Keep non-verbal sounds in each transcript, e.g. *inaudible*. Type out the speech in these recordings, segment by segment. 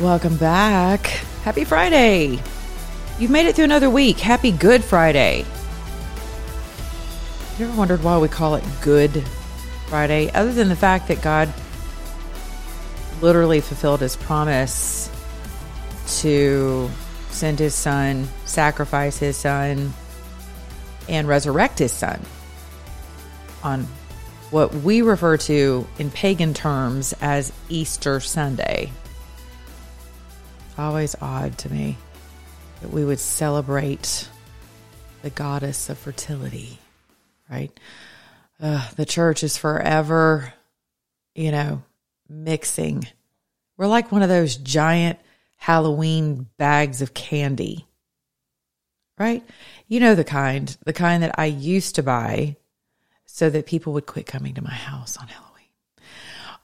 Welcome back. Happy Friday. You've made it through another week. Happy Good Friday. You ever wondered why we call it Good Friday? Other than the fact that God literally fulfilled his promise to send his son, sacrifice his son, and resurrect his son on what we refer to in pagan terms as Easter Sunday. Always odd to me that we would celebrate the goddess of fertility, right? Uh, the church is forever, you know, mixing. We're like one of those giant Halloween bags of candy, right? You know the kind, the kind that I used to buy so that people would quit coming to my house on Halloween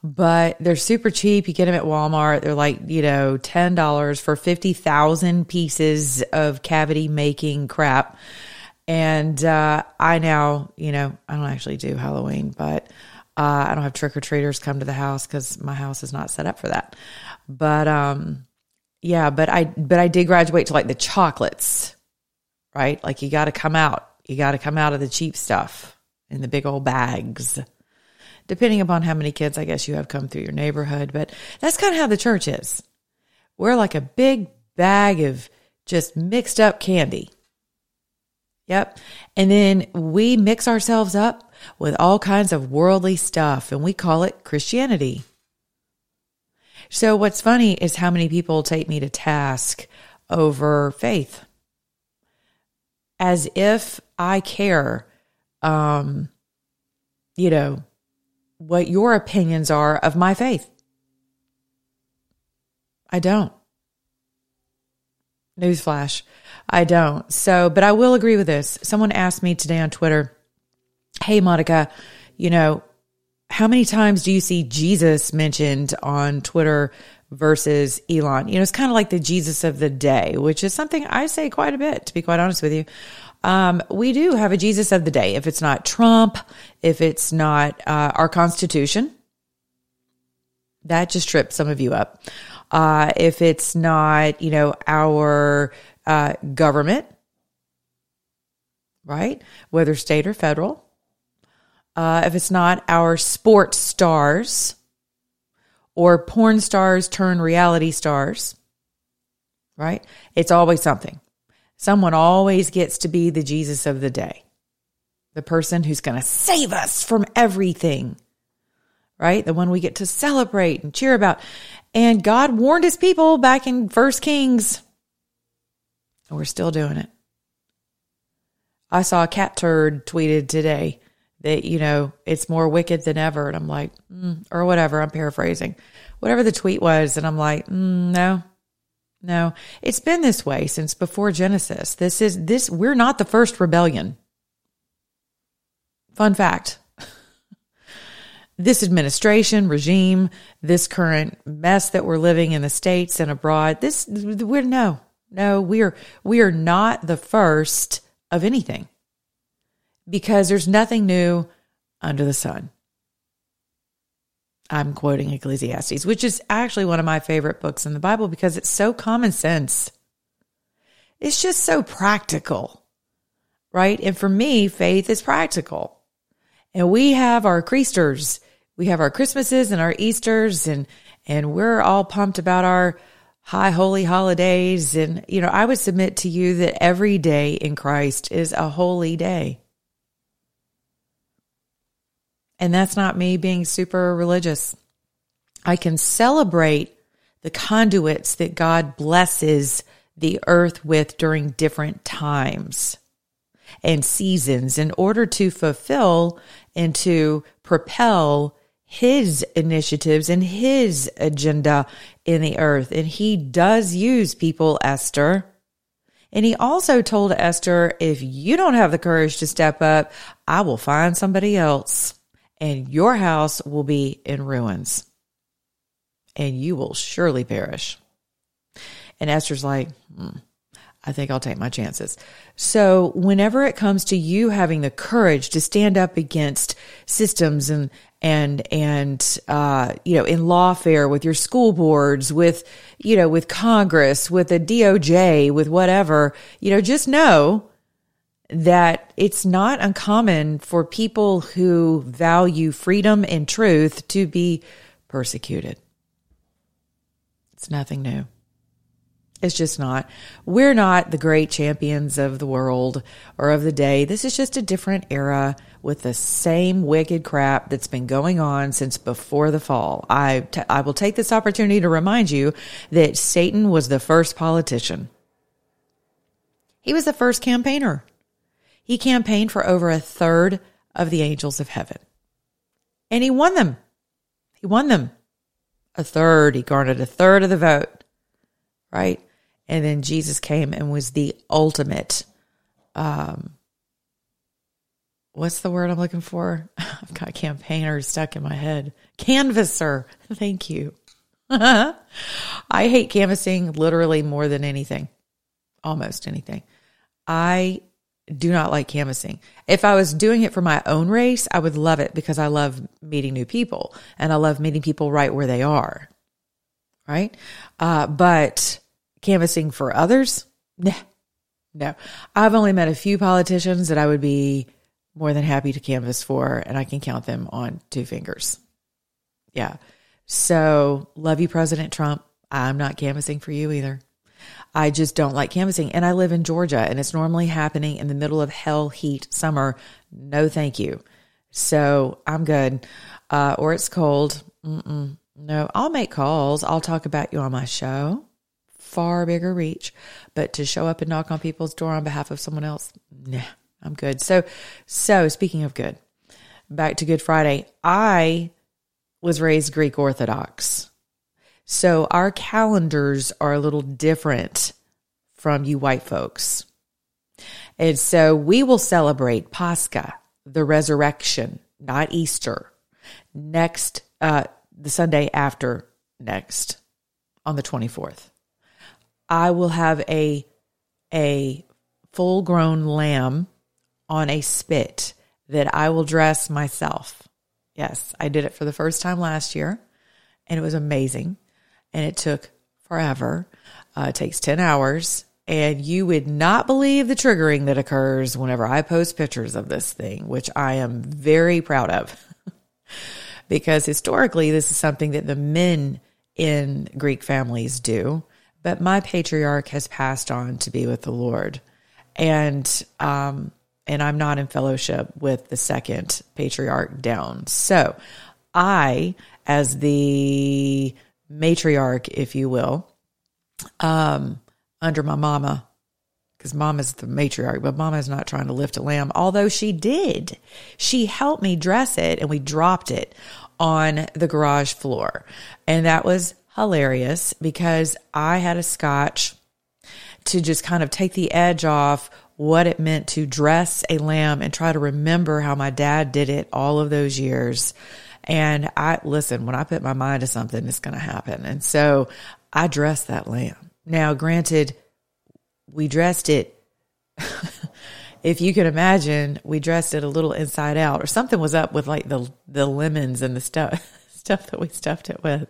but they're super cheap. You get them at Walmart. They're like, you know, $10 for 50,000 pieces of cavity making crap. And uh, I now, you know, I don't actually do Halloween, but uh, I don't have trick or treaters come to the house because my house is not set up for that. But um, yeah, but I but I did graduate to like the chocolates, right? Like you got to come out, you got to come out of the cheap stuff in the big old bags depending upon how many kids I guess you have come through your neighborhood. But that's kind of how the church is. We're like a big bag of just mixed up candy. Yep. And then we mix ourselves up with all kinds of worldly stuff and we call it Christianity. So what's funny is how many people take me to task over faith as if I care, um, you know, what your opinions are of my faith. I don't. Newsflash. I don't. So, but I will agree with this. Someone asked me today on Twitter, Hey, Monica, you know, how many times do you see Jesus mentioned on Twitter versus Elon? You know, it's kind of like the Jesus of the day, which is something I say quite a bit, to be quite honest with you. Um, we do have a Jesus of the day. If it's not Trump, if it's not uh, our Constitution, that just trips some of you up. Uh, if it's not, you know, our uh, government, right? Whether state or federal. Uh, if it's not our sports stars or porn stars turn reality stars, right? It's always something. Someone always gets to be the Jesus of the day, the person who's going to save us from everything, right? The one we get to celebrate and cheer about. And God warned his people back in First Kings. And we're still doing it. I saw a Catturd tweeted today that, you know, it's more wicked than ever. And I'm like, mm, or whatever. I'm paraphrasing. Whatever the tweet was. And I'm like, mm, no, no. It's been this way since before Genesis. This is, this, we're not the first rebellion. Fun fact. *laughs* this administration, regime, this current mess that we're living in the States and abroad, this, we're, no, no, we are, we are not the first of anything because there's nothing new under the sun. I'm quoting Ecclesiastes, which is actually one of my favorite books in the Bible because it's so common sense. It's just so practical, right? And for me, faith is practical. And we have our Creasters, we have our Christmases and our Easters, and and we're all pumped about our high holy holidays. And you know, I would submit to you that every day in Christ is a holy day. And that's not me being super religious. I can celebrate the conduits that God blesses the earth with during different times and seasons in order to fulfill and to propel his initiatives and his agenda in the earth. And he does use people, Esther. And he also told Esther, if you don't have the courage to step up, I will find somebody else and your house will be in ruins and you will surely perish. And Esther's like, hmm, I think I'll take my chances. So whenever it comes to you having the courage to stand up against systems and and and uh, you know in lawfare with your school boards, with you know with Congress, with the DOJ, with whatever, you know, just know that it's not uncommon for people who value freedom and truth to be persecuted. It's nothing new. It's just not. We're not the great champions of the world or of the day. This is just a different era with the same wicked crap that's been going on since before the fall. I, t- I will take this opportunity to remind you that Satan was the first politician. He was the first campaigner. He campaigned for over a third of the angels of heaven. And he won them. He won them. A third. He garnered a third of the vote. Right? And then Jesus came and was the ultimate um what's the word I'm looking for? *laughs* I've got campaigner stuck in my head. Canvasser. Thank you. *laughs* I hate canvassing literally more than anything. Almost anything. I do not like canvassing. If I was doing it for my own race, I would love it because I love meeting new people and I love meeting people right where they are. Right? Uh, but canvassing for others? Nah, no. I've only met a few politicians that I would be more than happy to canvass for, and I can count them on two fingers. Yeah. So, love you, President Trump. I'm not canvassing for you either. I just don't like canvassing. And I live in Georgia, and it's normally happening in the middle of hell heat summer. No, thank you. So, I'm good. Uh, or it's cold. Mm-mm. No, I'll make calls. I'll talk about you on my show far bigger reach. But to show up and knock on people's door on behalf of someone else, nah, I'm good. So, so speaking of good, back to Good Friday, I was raised Greek Orthodox. So our calendars are a little different from you white folks. And so we will celebrate Pascha, the resurrection, not Easter, next, uh, the Sunday after next on the 24th. I will have a a full grown lamb on a spit that I will dress myself. Yes, I did it for the first time last year and it was amazing. And it took forever. Uh, it takes 10 hours. And you would not believe the triggering that occurs whenever I post pictures of this thing, which I am very proud of. *laughs* because historically, this is something that the men in Greek families do but my patriarch has passed on to be with the Lord. And um and I'm not in fellowship with the second patriarch down. So I, as the matriarch, if you will, um, under my mama, because mama's the matriarch, but mama is not trying to lift a lamb, although she did. She helped me dress it and we dropped it on the garage floor. And that was hilarious because I had a scotch to just kind of take the edge off what it meant to dress a lamb and try to remember how my dad did it all of those years. And I listen, when I put my mind to something, it's going to happen. And so I dressed that lamb. Now, granted, we dressed it. *laughs* if you can imagine, we dressed it a little inside out, or something was up with like the the lemons and the stuff *laughs* stuff that we stuffed it with.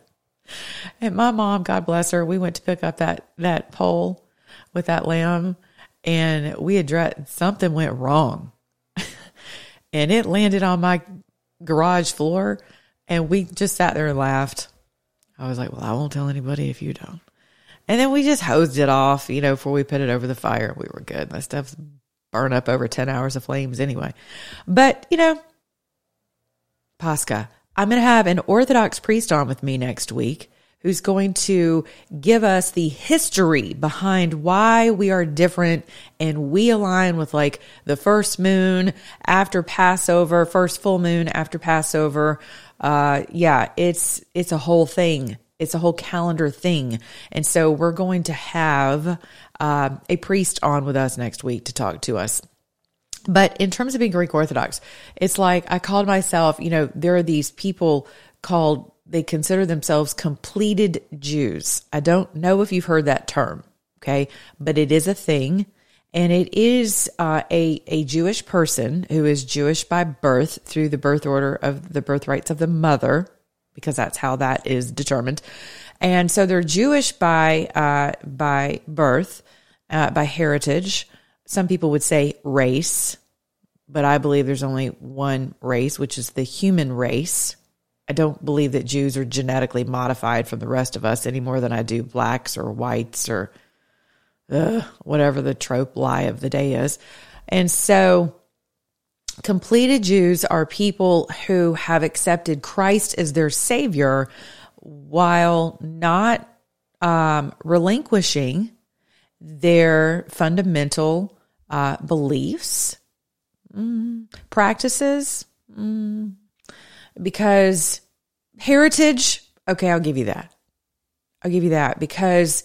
And my mom, God bless her, we went to pick up that that pole with that lamb, and we had dressed something went wrong, *laughs* and it landed on my garage floor, and we just sat there and laughed. I was like, "Well, I won't tell anybody if you don't." And then we just hosed it off, you know, before we put it over the fire. We were good. That stuff's burned up over 10 hours of flames anyway. But, you know, Pascha, I'm going to have an Orthodox priest on with me next week who's going to give us the history behind why we are different and we align with like the first moon after Passover, first full moon after Passover, Uh, yeah, it's it's a whole thing. It's a whole calendar thing, and so we're going to have uh, a priest on with us next week to talk to us. But in terms of being Greek Orthodox, it's like I called myself. You know, there are these people called they consider themselves completed Jews. I don't know if you've heard that term, okay, but it is a thing. And it is uh, a, a Jewish person who is Jewish by birth through the birth order of the birthrights of the mother, because that's how that is determined. And so they're Jewish by, uh, by birth, uh, by heritage. Some people would say race, but I believe there's only one race, which is the human race. I don't believe that Jews are genetically modified from the rest of us any more than I do blacks or whites or uh, whatever the trope lie of the day is. And so, completed Jews are people who have accepted Christ as their Savior while not um, relinquishing their fundamental uh, beliefs, mm, practices, mm, because heritage, okay, I'll give you that. I'll give you that because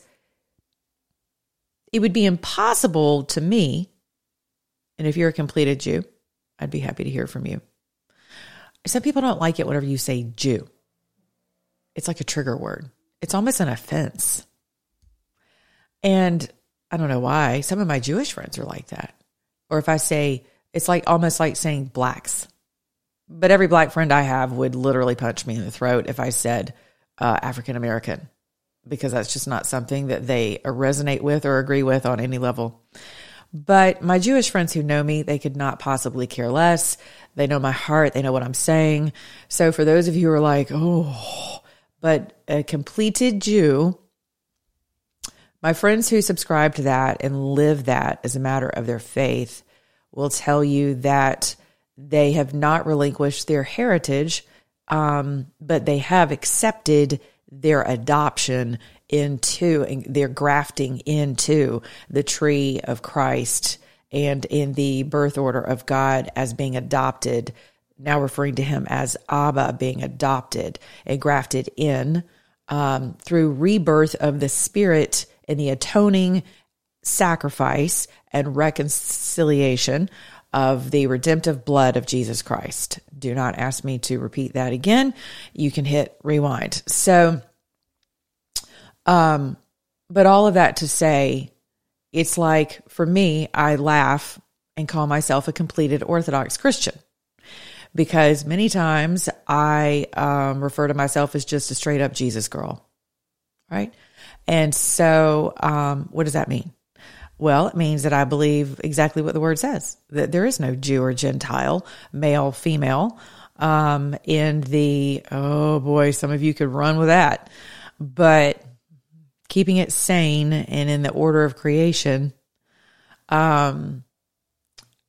it would be impossible to me, and if you're a completed Jew, I'd be happy to hear from you. Some people don't like it whenever you say Jew. It's like a trigger word. It's almost an offense. And I don't know why. Some of my Jewish friends are like that. Or if I say, it's like almost like saying blacks. But every black friend I have would literally punch me in the throat if I said uh, African American because that's just not something that they resonate with or agree with on any level. But my Jewish friends who know me, they could not possibly care less. They know my heart, they know what I'm saying. So for those of you who are like, oh, but a completed Jew, my friends who subscribe to that and live that as a matter of their faith will tell you that they have not relinquished their heritage, um, but they have accepted their adoption into their grafting into the tree of Christ and in the birth order of God as being adopted, now referring to him as Abba being adopted and grafted in um, through rebirth of the Spirit and the atoning sacrifice and reconciliation of the redemptive blood of Jesus Christ. Do not ask me to repeat that again. You can hit rewind. So, um, but all of that to say, it's like for me, I laugh and call myself a completed Orthodox Christian because many times I um, refer to myself as just a straight up Jesus girl, right? And so, um, what does that mean? Well, it means that I believe exactly what the word says that there is no Jew or Gentile, male, female. Um, in the, oh boy, some of you could run with that. But keeping it sane and in the order of creation, um,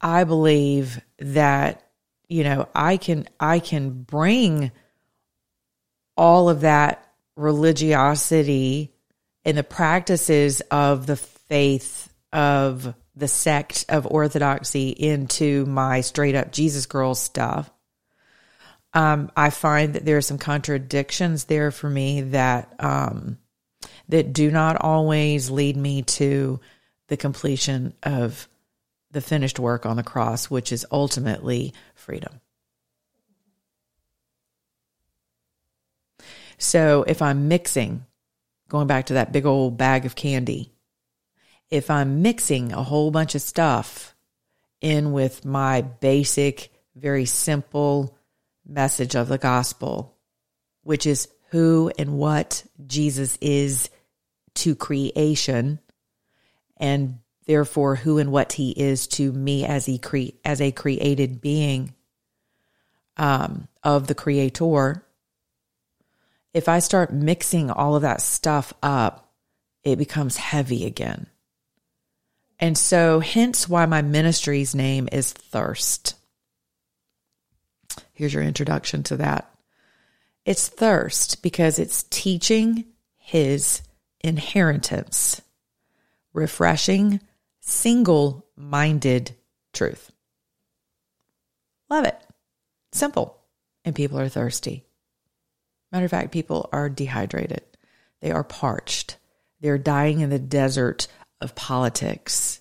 I believe that, you know, I can, I can bring all of that religiosity and the practices of the faith of the sect of orthodoxy into my straight up Jesus girl stuff. Um, I find that there are some contradictions there for me that um, that do not always lead me to the completion of the finished work on the cross, which is ultimately freedom. So if I'm mixing, going back to that big old bag of candy, if I'm mixing a whole bunch of stuff in with my basic, very simple message of the gospel, which is who and what Jesus is to creation and therefore who and what he is to me as he cre- as a created being um, of the creator if i start mixing all of that stuff up it becomes heavy again and so, hence why my ministry's name is Thirst. Here's your introduction to that. It's thirst because it's teaching his inheritance, refreshing, single minded truth. Love it. Simple. And people are thirsty. Matter of fact, people are dehydrated, they are parched, they're dying in the desert of politics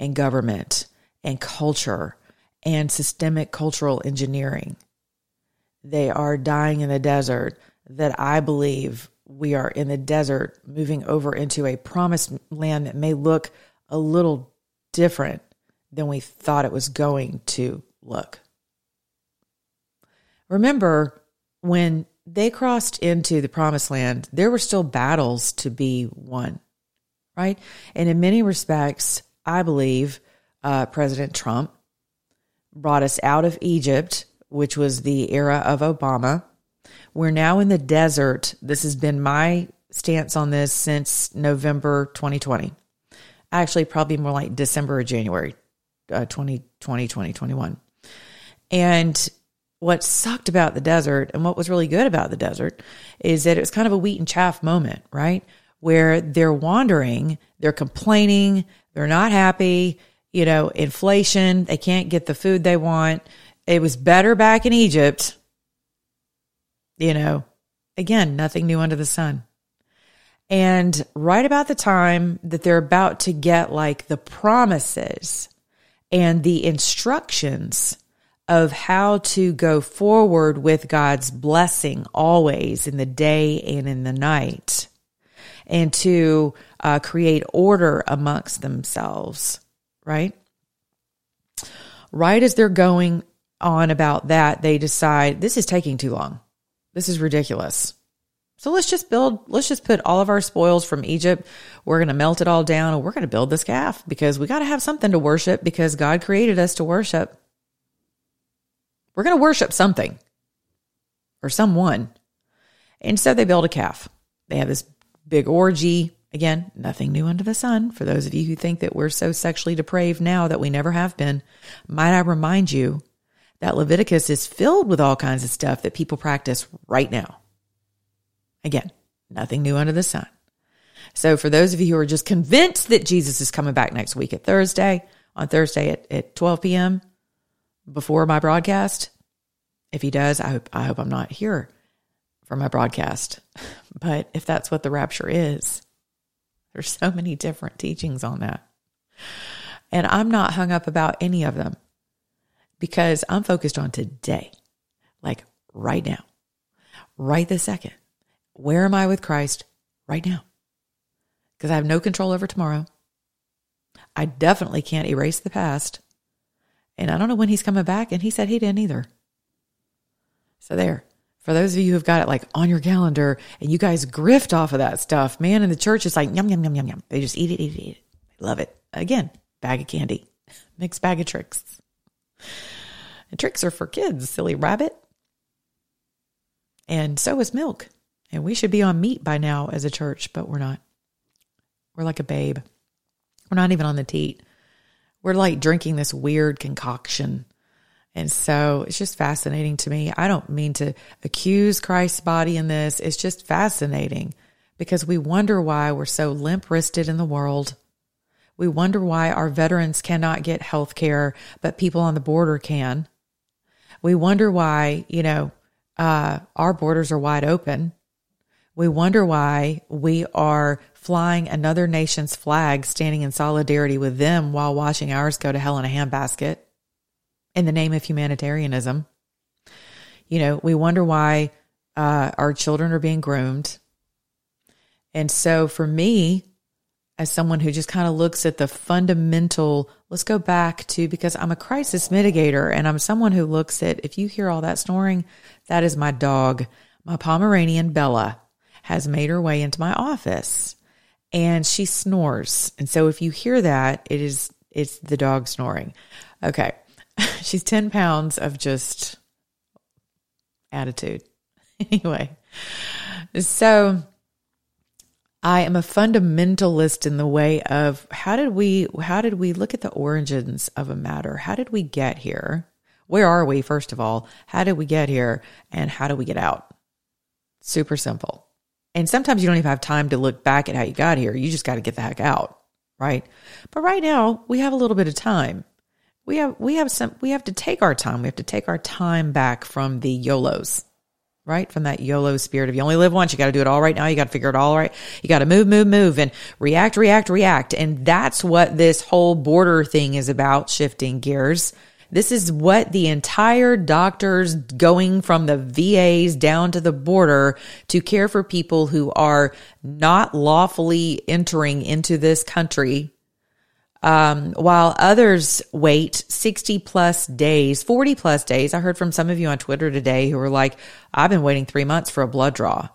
and government and culture and systemic cultural engineering. They are dying in the desert that I believe we are in the desert moving over into a promised land that may look a little different than we thought it was going to look. Remember, when they crossed into the promised land, there were still battles to be won, right? And in many respects, I believe uh, President Trump brought us out of Egypt, which was the era of Obama. We're now in the desert. This has been my stance on this since November 2020. Actually, probably more like December or January uh, 2020, 2021. And what sucked about the desert and what was really good about the desert is that it was kind of a wheat and chaff moment, right? Where they're wandering, they're complaining, they're not happy, you know, inflation, they can't get the food they want. It was better back in Egypt. You know, again, nothing new under the sun. And right about the time that they're about to get like the promises and the instructions of how to go forward with God's blessing always in the day and in the night, and to uh, create order amongst themselves, right? Right as they're going on about that, they decide this is taking too long. This is ridiculous. So let's just build, let's just put all of our spoils from Egypt. We're going to melt it all down and we're going to build this calf because we got to have something to worship because God created us to worship. We're going to worship something or someone. And so they build a calf. They have this big orgy. Again, nothing new under the sun. For those of you who think that we're so sexually depraved now that we never have been, might I remind you that Leviticus is filled with all kinds of stuff that people practice right now. Again, nothing new under the sun. So for those of you who are just convinced that Jesus is coming back next week at Thursday, on Thursday at, at 12 p.m., before my broadcast. If he does, I hope I hope I'm not here for my broadcast. *laughs* But if that's what the rapture is, there's so many different teachings on that. And I'm not hung up about any of them because I'm focused on today, like right now, right this second. Where am I with Christ right now? Because I have no control over tomorrow. I definitely can't erase the past. And I don't know when he's coming back. And he said he didn't either. So there. For those of you who've got it like on your calendar and you guys grift off of that stuff, man, in the church is like yum, yum, yum, yum, yum. They just eat it, eat it, eat it. Love it. Again, bag of candy, *laughs* mixed bag of tricks. And tricks are for kids, silly rabbit. And so is milk. And we should be on meat by now as a church, but we're not. We're like a babe. We're not even on the teat we're like drinking this weird concoction. And so it's just fascinating to me. I don't mean to accuse Christ's body in this. It's just fascinating because we wonder why we're so limp wristed in the world. We wonder why our veterans cannot get health care, but people on the border can. We wonder why, you know, uh, our borders are wide open. We wonder why we are flying another nation's flag, standing in solidarity with them while watching ours go to hell in a handbasket in the name of humanitarianism. You know, we wonder why uh, our children are being groomed. And so for me, as someone who just kind of looks at the fundamental, let's go back to because I'm a crisis mitigator and I'm someone who looks at if you hear all that snoring, that is my dog. My Pomeranian Bella has made her way into my office and she snores. And so if you hear that, it is it's the dog snoring. Okay. *laughs* She's 10 pounds of just attitude. *laughs* anyway. So I am a fundamentalist in the way of how did we how did we look at the origins of a matter? How did we get here? Where are we first of all? How did we get here and how do we get out? Super simple. And sometimes you don't even have time to look back at how you got here. You just got to get the heck out, right? But right now, we have a little bit of time. We have we have some we have to take our time. We have to take our time back from the YOLOs, right? From that YOLO spirit of you only live once, you got to do it all right now. You got to figure it all right. You got to move, move, move and react, react, react. And that's what this whole border thing is about, shifting gears. This is what the entire doctors going from the VAs down to the border to care for people who are not lawfully entering into this country um, while others wait 60 plus days, 40 plus days. I heard from some of you on Twitter today who were like, I've been waiting three months for a blood draw.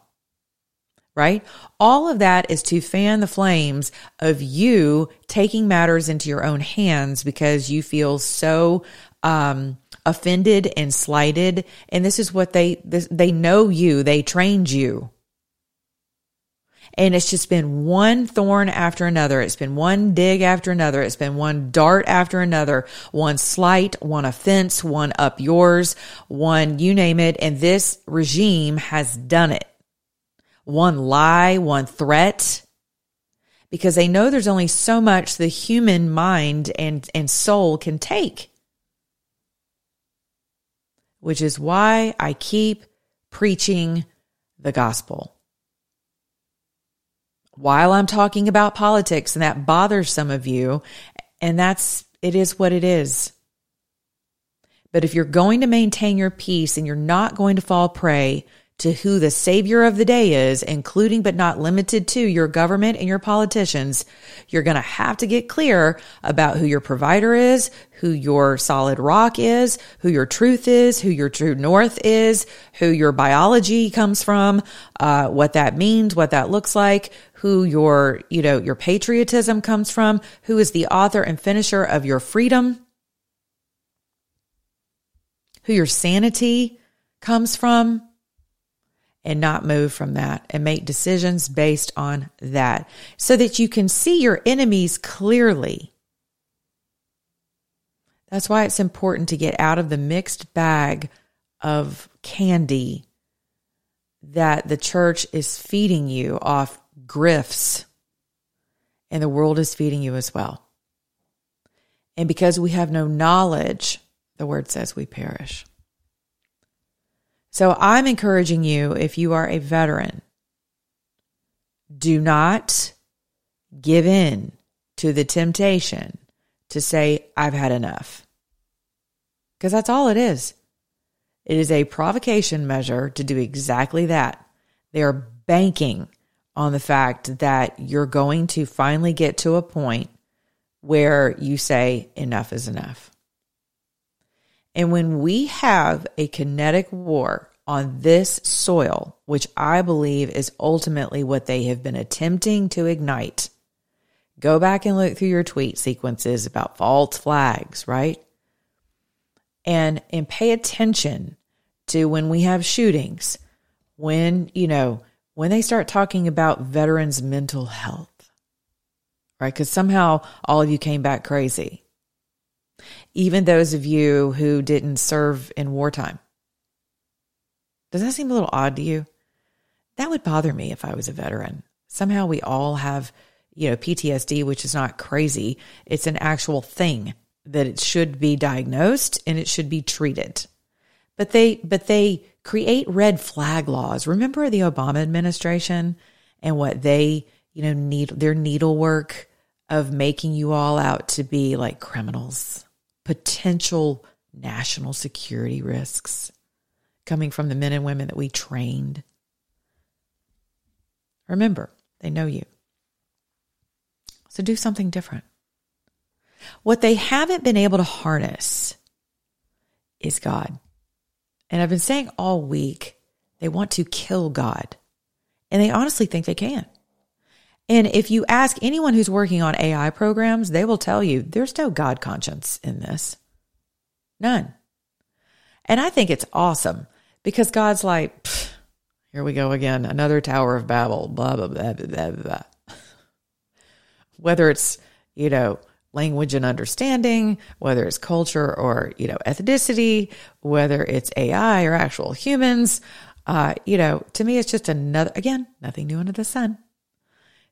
Right? All of that is to fan the flames of you taking matters into your own hands because you feel so um, offended and slighted. And this is what they, this, they know you. They trained you. And it's just been one thorn after another. It's been one dig after another. It's been one dart after another, one slight, one offense, one up yours, one you name it. And this regime has done it. One lie, one threat, because they know there's only so much the human mind and, and soul can take. Which is why I keep preaching the gospel while I'm talking about politics and that bothers some of you. And that's, it is what it is. But if you're going to maintain your peace and you're not going to fall prey to who the savior of the day is, including but not limited to your government and your politicians, you're going to have to get clear about who your provider is, who your solid rock is, who your truth is, who your true north is, who your biology comes from, uh, what that means, what that looks like, who your, you know, your patriotism comes from, who is the author and finisher of your freedom, who your sanity comes from, and not move from that and make decisions based on that so that you can see your enemies clearly. That's why it's important to get out of the mixed bag of candy that the church is feeding you off grifts, and the world is feeding you as well. And because we have no knowledge, the word says we perish. So I'm encouraging you, if you are a veteran, do not give in to the temptation to say, I've had enough. Because that's all it is. It is a provocation measure to do exactly that. They are banking on the fact that you're going to finally get to a point where you say, enough is enough. And when we have a kinetic war on this soil, which I believe is ultimately what they have been attempting to ignite, go back and look through your tweet sequences about false flags, right? And and pay attention to when we have shootings, when, you know, when they start talking about veterans' mental health, right? Because somehow all of you came back crazy. Even those of you who didn't serve in wartime. Does that seem a little odd to you? That would bother me if I was a veteran. Somehow we all have, you know, PTSD, which is not crazy. It's an actual thing that it should be diagnosed and it should be treated. But they, but they create red flag laws. Remember the Obama administration and what they, you know, need their needlework of making you all out to be like criminals, potential national security risks coming from the men and women that we trained. Remember, they know you. So do something different. What they haven't been able to harness is God. And I've been saying all week, they want to kill God. And they honestly think they can. And if you ask anyone who's working on AI programs, they will tell you there's no God conscience in this. None. And I think it's awesome because God's like, here we go again, another Tower of Babel, blah, blah, blah, blah, blah. *laughs* Whether it's, you know, language and understanding, whether it's culture or, you know, ethnicity, whether it's AI or actual humans. Uh, you know, to me, it's just another, again, nothing new under the sun.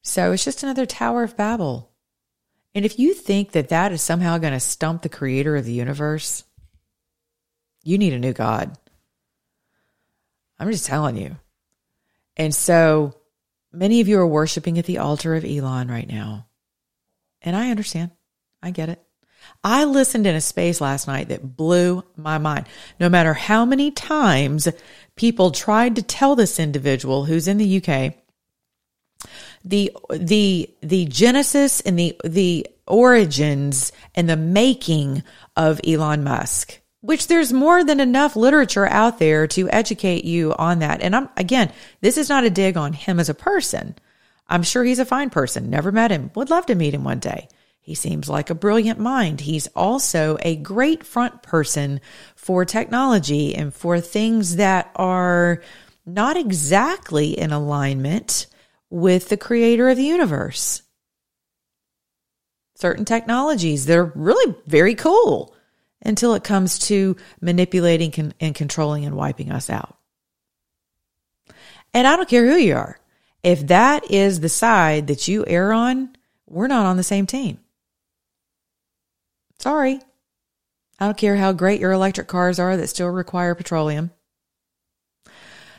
So it's just another Tower of Babel. And if you think that that is somehow going to stump the creator of the universe, you need a new God. I'm just telling you. And so many of you are worshiping at the altar of Elon right now. And I understand. I get it. I listened in a space last night that blew my mind. No matter how many times people tried to tell this individual who's in the UK the the the genesis and the the origins and the making of Elon Musk which there's more than enough literature out there to educate you on that. And I'm, again, this is not a dig on him as a person. I'm sure he's a fine person. Never met him. Would love to meet him one day. He seems like a brilliant mind. He's also a great front person for technology and for things that are not exactly in alignment with the creator of the universe. Certain technologies that are really very cool until it comes to manipulating and controlling and wiping us out. And I don't care who you are. If that is the side that you err on, we're not on the same team. Sorry. I don't care how great your electric cars are that still require petroleum.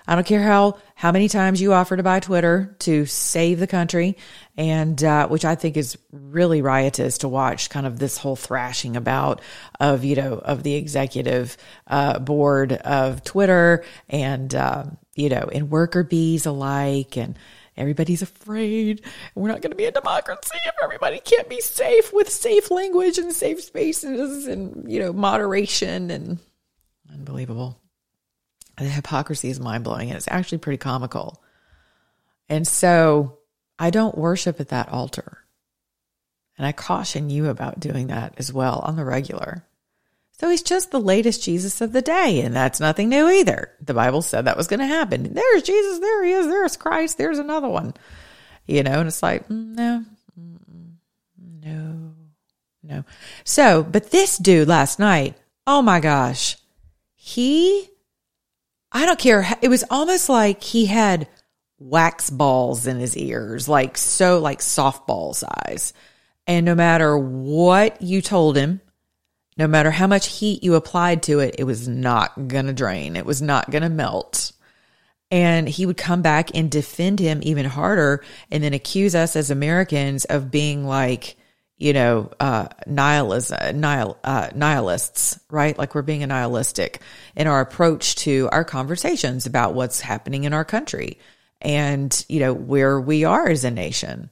I don't care how how many times you offer to buy Twitter to save the country, and uh, which I think is really riotous to watch. Kind of this whole thrashing about of you know of the executive uh, board of Twitter and uh, you know and worker bees alike and. Everybody's afraid. We're not going to be a democracy if everybody can't be safe with safe language and safe spaces and, you know, moderation and unbelievable the hypocrisy is mind blowing and it's actually pretty comical. And so I don't worship at that altar. And I caution you about doing that as well on the regular. So he's just the latest Jesus of the day, and that's nothing new either. The Bible said that was going to happen. There's Jesus, there he is, there's Christ, there's another one. You know, and it's like, mm, no, no, no. So, but this dude last night, oh my gosh, he I don't care. It was almost like he had wax balls in his ears, like so, like softball size. And no matter what you told him, no matter how much heat you applied to it, it was not going to drain. It was not going to melt. And he would come back and defend him even harder and then accuse us as Americans of being like, you know, uh, nihilism, nihil, uh, nihilists, right? Like we're being nihilistic in our approach to our conversations about what's happening in our country and, you know, where we are as a nation.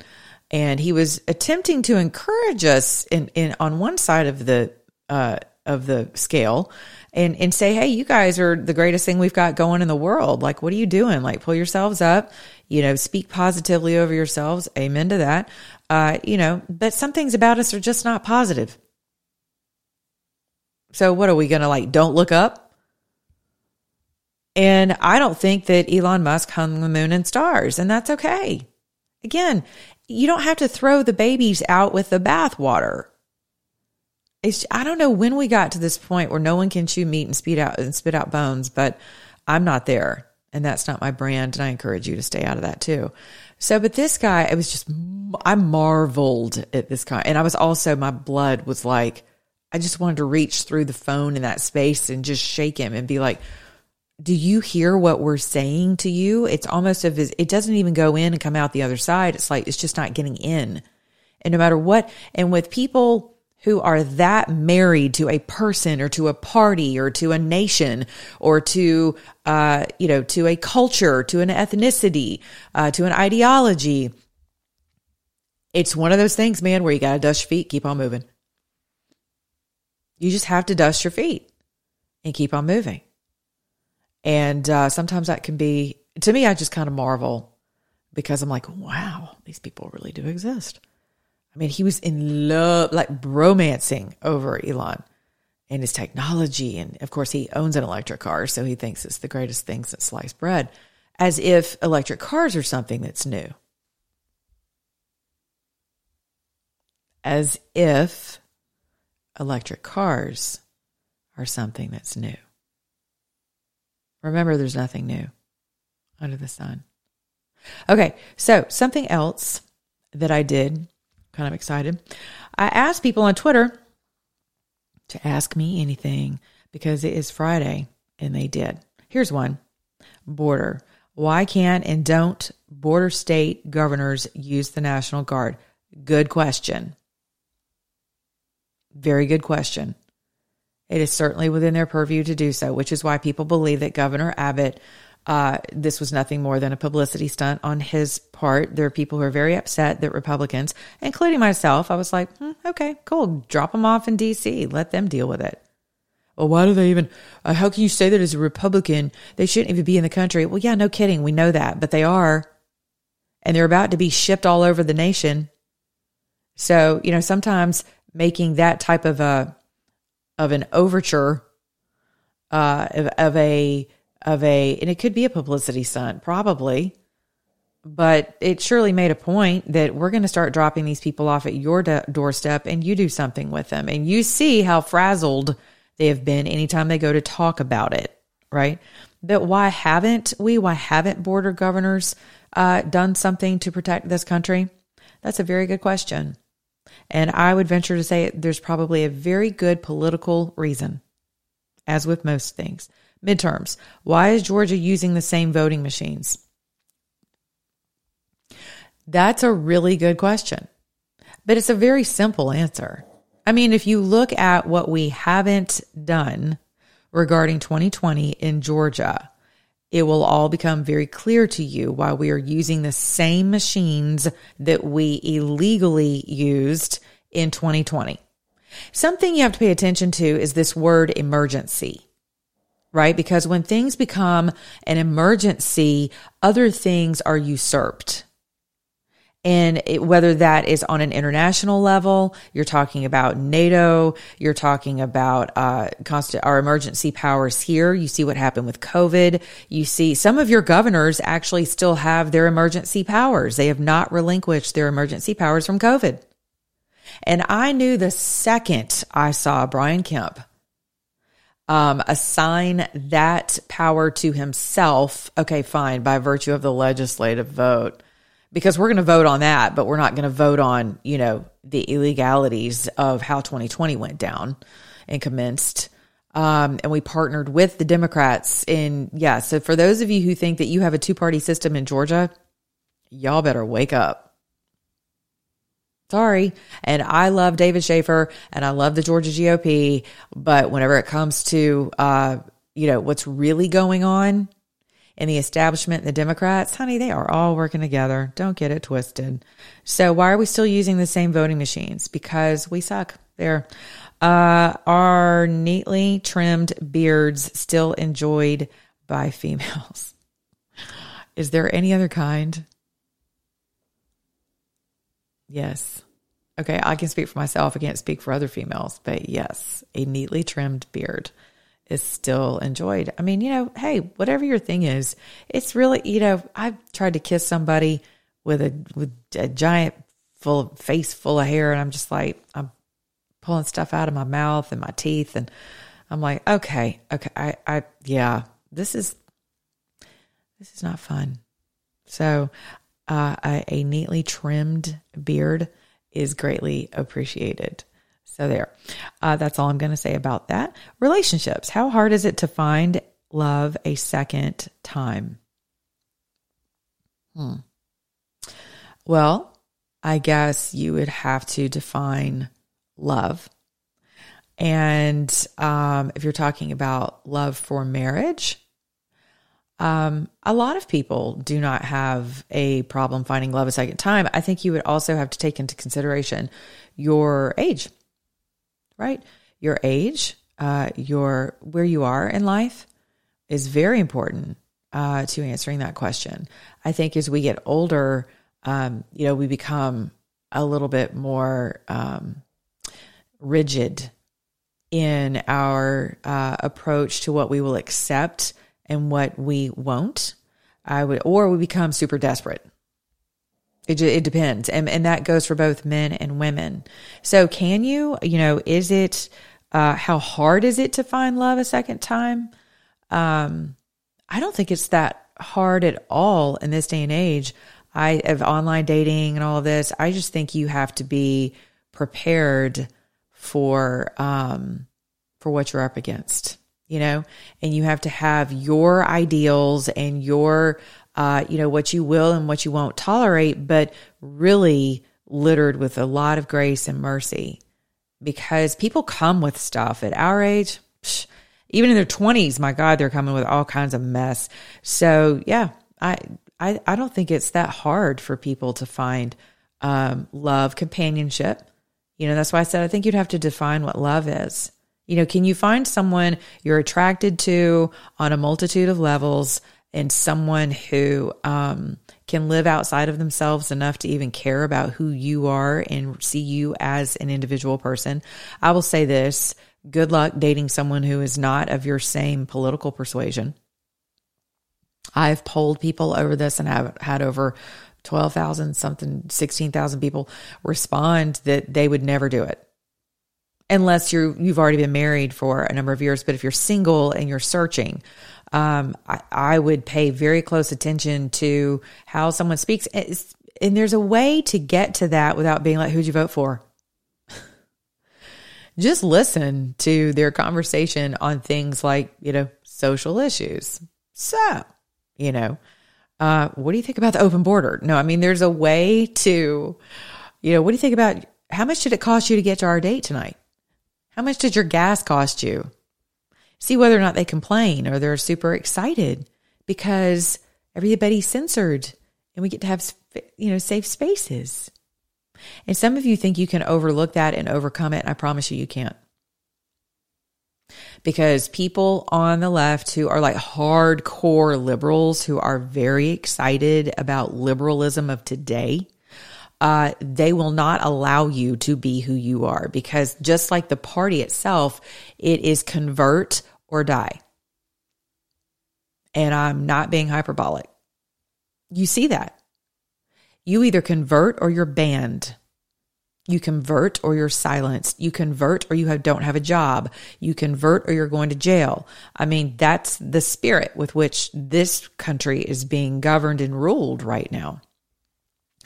And he was attempting to encourage us in, in on one side of the, uh, of the scale and, and say, Hey, you guys are the greatest thing we've got going in the world. Like, what are you doing? Like, pull yourselves up, you know, speak positively over yourselves. Amen to that. Uh, you know, but some things about us are just not positive. So what are we to like? Don't look up. And I don't think that Elon Musk hung the moon and stars, and that's okay. Again, you don't have to throw the babies out with the bathwater. It's I don't know when we got to this point where no one can chew meat and spit out and spit out bones, but I'm not there, and that's not my brand, and I encourage you to stay out of that too. So, but this guy, it was just, I marveled at this guy. And I was also, my blood was like, I just wanted to reach through the phone in that space and just shake him and be like, do you hear what we're saying to you? It's almost as it doesn't even go in and come out the other side. It's like, it's just not getting in. And no matter what, and with people who are that married to a person or to a party or to a nation or to, uh, you know, to a culture, to an ethnicity, uh, to an ideology. It's one of those things, man, where you got to dust your feet, keep on moving. You just have to dust your feet and keep on moving. And uh, sometimes that can be, to me, I just kind of marvel because I'm like, wow, these people really do exist. I mean, he was in love, like romancing over Elon and his technology. And of course, he owns an electric car, so he thinks it's the greatest thing since sliced bread, as if electric cars are something that's new. As if electric cars are something that's new. Remember, there's nothing new under the sun. Okay, so something else that I did kind of excited. I asked people on Twitter to ask me anything because it is Friday, and they did. Here's one border. Why can't and don't border state governors use the National Guard? Good question. Very good question. It is certainly within their purview to do so, which is why people believe that Governor Abbott, uh, this was nothing more than a publicity stunt on his part. There are people who are very upset that Republicans, including myself, I was like, hmm, okay, cool, drop them off in D.C., let them deal with it. Well, why do they even? Uh, how can you say that as a Republican? They shouldn't even be in the country. Well, yeah, no kidding. We know that, but they are, and they're about to be shipped all over the nation. So you know, sometimes making that type of a of an overture uh, of, of a of a, and it could be a publicity stunt, probably, but it surely made a point that we're going to start dropping these people off at your do- doorstep, and you do something with them, and you see how frazzled they have been anytime they go to talk about it, right? But why haven't we? Why haven't border governors uh, done something to protect this country? That's a very good question. And I would venture to say there's probably a very good political reason, as with most things. Midterms. Why is Georgia using the same voting machines? That's a really good question, but it's a very simple answer. I mean, if you look at what we haven't done regarding 2020 in Georgia, it will all become very clear to you why we are using the same machines that we illegally used in 2020. Something you have to pay attention to is this word emergency, right? Because when things become an emergency, other things are usurped. And it, whether that is on an international level, you're talking about NATO, you're talking about uh, constant, our emergency powers here. You see what happened with COVID. You see some of your governors actually still have their emergency powers. They have not relinquished their emergency powers from COVID. And I knew the second I saw Brian Kemp um, assign that power to himself, okay, fine, by virtue of the legislative vote because we're going to vote on that, but we're not going to vote on, you know, the illegalities of how 2020 went down and commenced. Um, and we partnered with the Democrats in, yeah. So for those of you who think that you have a two party system in Georgia, y'all better wake up. Sorry. And I love David Shafer and I love the Georgia GOP. But whenever it comes to, uh, you know, what's really going on, in the establishment the Democrats, honey, they are all working together. Don't get it twisted. So why are we still using the same voting machines? Because we suck. There. Uh, are neatly trimmed beards still enjoyed by females? *laughs* Is there any other kind? Yes. Okay, I can speak for myself. I can't speak for other females, but yes, a neatly trimmed beard is still enjoyed. I mean, you know, hey, whatever your thing is, it's really, you know, I've tried to kiss somebody with a with a giant full face full of hair, and I'm just like, I'm pulling stuff out of my mouth and my teeth, and I'm like, okay, okay, I, I, yeah, this is this is not fun. So, uh, a, a neatly trimmed beard is greatly appreciated. So there. Uh, that's all I'm going to say about that. Relationships. How hard is it to find love a second time? Hmm. Well, I guess you would have to define love. And um, if you're talking about love for marriage, um, a lot of people do not have a problem finding love a second time. I think you would also have to take into consideration your age right? Your age, uh, your where you are in life is very important uh, to answering that question. I think as we get older, um, you know, we become a little bit more um, rigid in our uh, approach to what we will accept and what we won't. I would, or we become super desperate it, it depends. And, and that goes for both men and women. So can you, you know, is it, uh, how hard is it to find love a second time? Um, I don't think it's that hard at all in this day and age. I of online dating and all of this. I just think you have to be prepared for, um, for what you're up against. You know, and you have to have your ideals and your, uh, you know, what you will and what you won't tolerate, but really littered with a lot of grace and mercy because people come with stuff at our age. Psh, even in their 20s, my God, they're coming with all kinds of mess. So, yeah, I, I, I don't think it's that hard for people to find um, love, companionship. You know, that's why I said I think you'd have to define what love is. You know, can you find someone you're attracted to on a multitude of levels and someone who um, can live outside of themselves enough to even care about who you are and see you as an individual person? I will say this good luck dating someone who is not of your same political persuasion. I've polled people over this and I've had over 12,000 something 16,000 people respond that they would never do it unless you you've already been married for a number of years but if you're single and you're searching um, I, I would pay very close attention to how someone speaks. And there's a way to get to that without being like who'd you vote for? *laughs* Just listen to their conversation on things like you know social issues. So you know uh, what do you think about the open border? No i mean there's a way to you know what do you think about how much did it cost you to get to our date tonight how much did your gas cost you? See whether or not they complain or they're super excited because everybody's censored and we get to have you know safe spaces. And some of you think you can overlook that and overcome it. I promise you you can't. Because people on the left who are like hardcore liberals who are very excited about liberalism of today uh, they will not allow you to be who you are because just like the party itself, it is convert or die. And I'm not being hyperbolic. You see that. You either convert or you're banned. You convert or you're silenced. You convert or you have, don't have a job. You convert or you're going to jail. I mean, that's the spirit with which this country is being governed and ruled right now.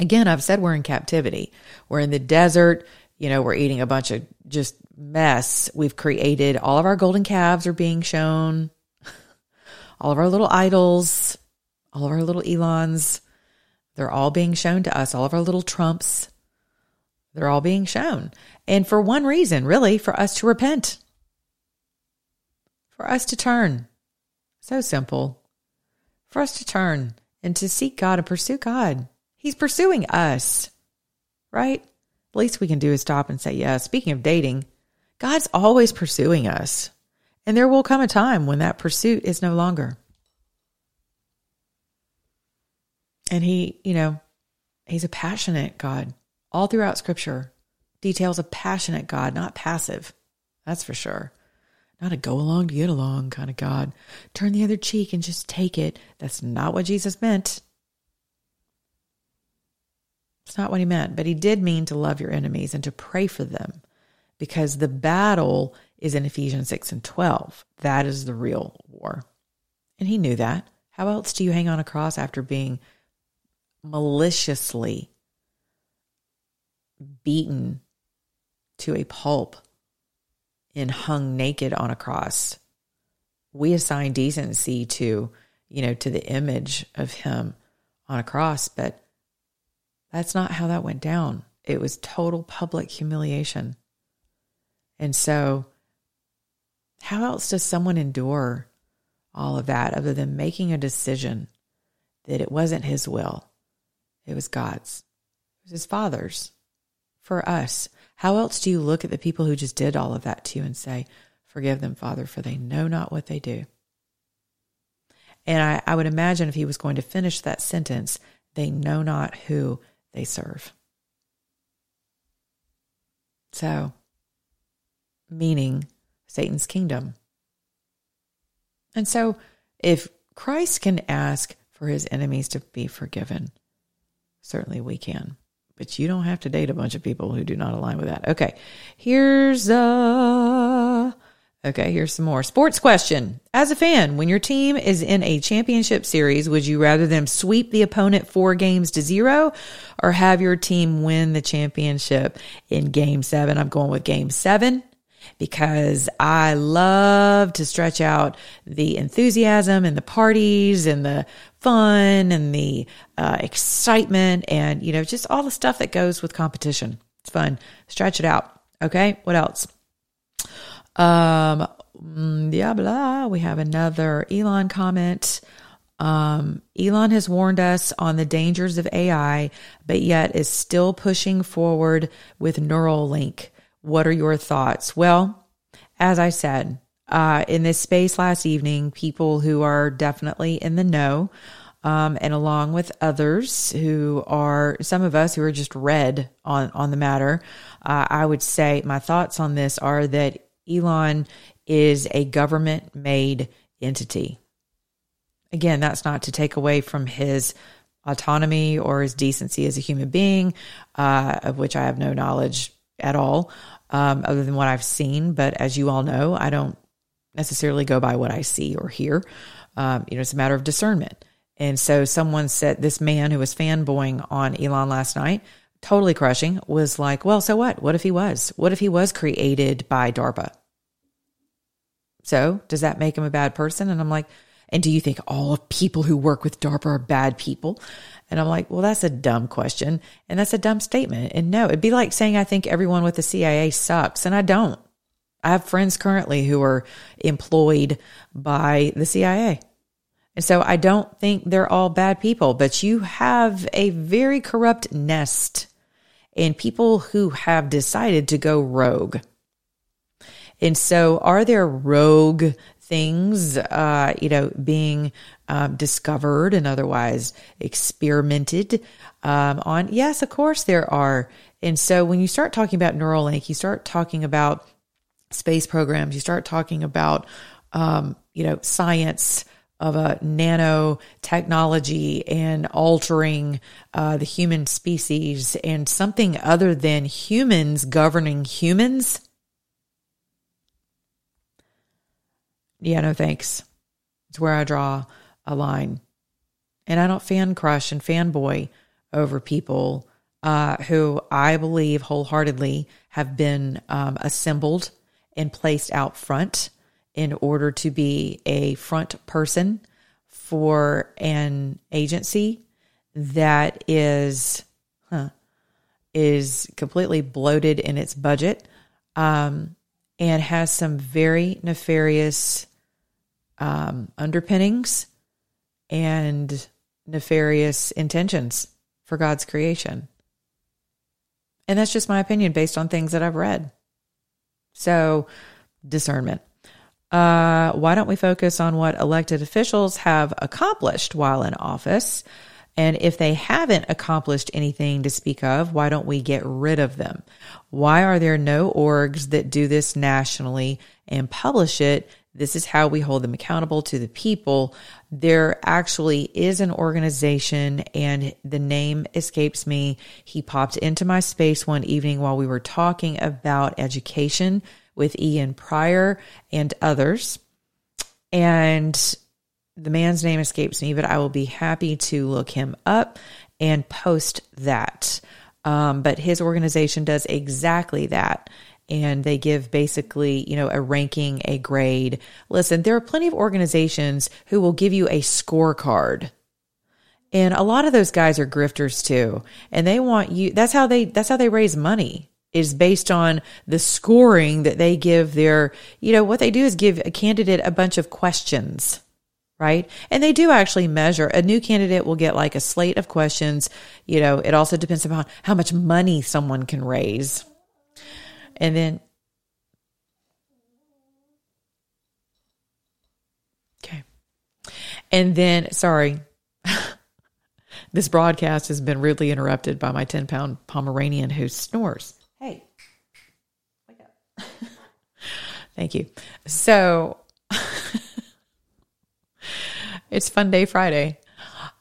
Again, I've said we're in captivity. We're in the desert. You know, we're eating a bunch of just mess. We've created all of our golden calves are being shown, *laughs* all of our little idols, all of our little Elons. They're all being shown to us, all of our little Trumps. They're all being shown. And for one reason, really, for us to repent, for us to turn. So simple. For us to turn and to seek God and pursue God. He's pursuing us, right? The least we can do is stop and say, yeah, speaking of dating, God's always pursuing us. And there will come a time when that pursuit is no longer. And he, you know, he's a passionate God. All throughout scripture details a passionate God, not passive. That's for sure. Not a go along to get along kind of God. Turn the other cheek and just take it. That's not what Jesus meant. It's not what he meant, but he did mean to love your enemies and to pray for them because the battle is in Ephesians 6 and 12. That is the real war. And he knew that. How else do you hang on a cross after being maliciously beaten to a pulp and hung naked on a cross? We assign decency to, you know, to the image of him on a cross, but that's not how that went down. It was total public humiliation. And so, how else does someone endure all of that other than making a decision that it wasn't his will? It was God's, it was his father's for us. How else do you look at the people who just did all of that to you and say, Forgive them, Father, for they know not what they do? And I, I would imagine if he was going to finish that sentence, they know not who they serve. So, meaning Satan's kingdom. And so, if Christ can ask for his enemies to be forgiven, certainly we can. But you don't have to date a bunch of people who do not align with that. Okay, here's uh Okay, here's some more. Sports question. As a fan, when your team is in a championship series, would you rather them sweep the opponent four games to zero or have your team win the championship in game seven? I'm going with game seven. because I love to stretch out the enthusiasm and the parties and the fun and the uh, excitement and, you know, just all the stuff that goes with competition. It's fun. Stretch it out. Okay. What else? Um, mm, yeah, blah. We have another Elon comment. Um, Elon has warned us on the dangers of AI, but yet is still pushing forward with Neuralink. What are your thoughts? Well, as I said, uh, in this space last evening, people who are definitely in the know, um, and along with others who are some of us who are just read on on the matter, uh, I would say my thoughts on this are that Elon is a government made entity. Again, that's not to take away from his autonomy or his decency as a human being, uh, of which I have no knowledge at all um, other than what I've seen. But as you all know, I don't necessarily go by what I see or hear. Um, you know, it's a matter of discernment. And so someone said, this man who was fanboying on Elon last night, totally crushing, was like, well, so what? What if he was? What if he was created by DARPA? So does that make him a bad person? And I'm like, and do you think all of people who work with DARPA are bad people? And I'm like, well, that's a dumb question. And that's a dumb statement. And no, it'd be like saying I think everyone with the CIA sucks. And I don't. I have friends currently who are employed by the CIA. And so I don't think they're all bad people, but you have a very corrupt nest and people who have decided to go rogue. And so are there rogue things, uh, you know, being um, discovered and otherwise experimented um, on? Yes, of course there are. And so when you start talking about Neuralink, you start talking about space programs, you start talking about, um, you know, science of a nanotechnology and altering uh, the human species and something other than humans governing humans. Yeah, no thanks. It's where I draw a line. And I don't fan crush and fanboy over people uh, who I believe wholeheartedly have been um, assembled and placed out front in order to be a front person for an agency that is huh, is completely bloated in its budget um, and has some very nefarious um, underpinnings and nefarious intentions for God's creation. And that's just my opinion based on things that I've read. So, discernment. Uh, why don't we focus on what elected officials have accomplished while in office? And if they haven't accomplished anything to speak of, why don't we get rid of them? Why are there no orgs that do this nationally and publish it? This is how we hold them accountable to the people. There actually is an organization, and the name escapes me. He popped into my space one evening while we were talking about education with Ian Pryor and others. And the man's name escapes me, but I will be happy to look him up and post that. Um, but his organization does exactly that. And they give basically, you know, a ranking, a grade. Listen, there are plenty of organizations who will give you a scorecard. And a lot of those guys are grifters too. And they want you, that's how they, that's how they raise money is based on the scoring that they give their, you know, what they do is give a candidate a bunch of questions, right? And they do actually measure. A new candidate will get like a slate of questions. You know, it also depends upon how much money someone can raise. And then, okay. And then, sorry, *laughs* this broadcast has been rudely interrupted by my 10 pound Pomeranian who snores. Hey, wake up. *laughs* Thank you. So *laughs* it's Fun Day Friday.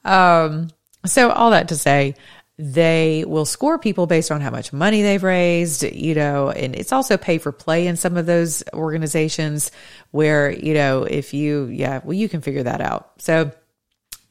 Um, so, all that to say, they will score people based on how much money they've raised, you know, and it's also pay for play in some of those organizations where, you know, if you, yeah, well, you can figure that out. So,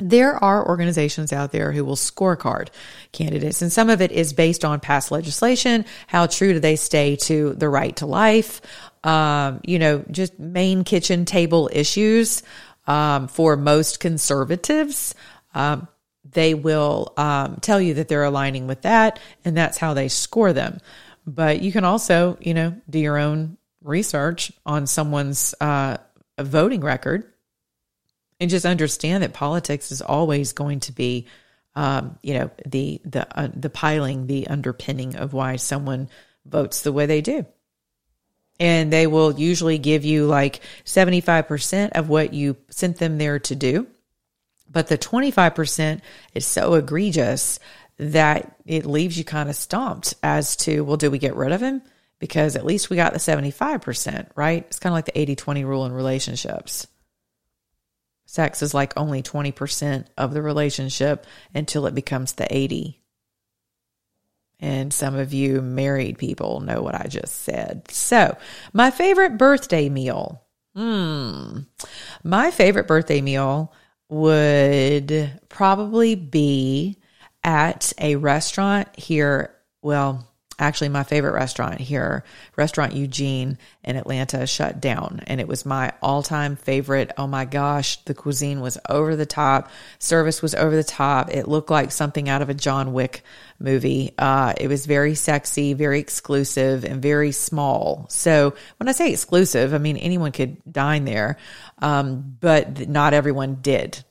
there are organizations out there who will scorecard candidates, and some of it is based on past legislation. How true do they stay to the right to life? Um, you know, just main kitchen table issues um, for most conservatives. Um, they will um, tell you that they're aligning with that, and that's how they score them. But you can also, you know, do your own research on someone's uh, voting record and just understand that politics is always going to be um, you know the the uh, the piling the underpinning of why someone votes the way they do. And they will usually give you like 75% of what you sent them there to do. But the 25% is so egregious that it leaves you kind of stumped as to well do we get rid of him? Because at least we got the 75% right? It's kind of like the 80-20 rule in relationships sex is like only 20% of the relationship until it becomes the 80 and some of you married people know what i just said. So my favorite birthday meal. Hmm. My favorite birthday meal would probably be at a restaurant here. Well actually my favorite restaurant here, Restaurant Eugene in Atlanta, shut down. And it was my all time favorite. Oh my gosh, the cuisine was over the top. Service was over the top. It looked like something out of a John Wick movie. Uh, it was very sexy, very exclusive, and very small. So when I say exclusive, I mean anyone could dine there, um, but not everyone did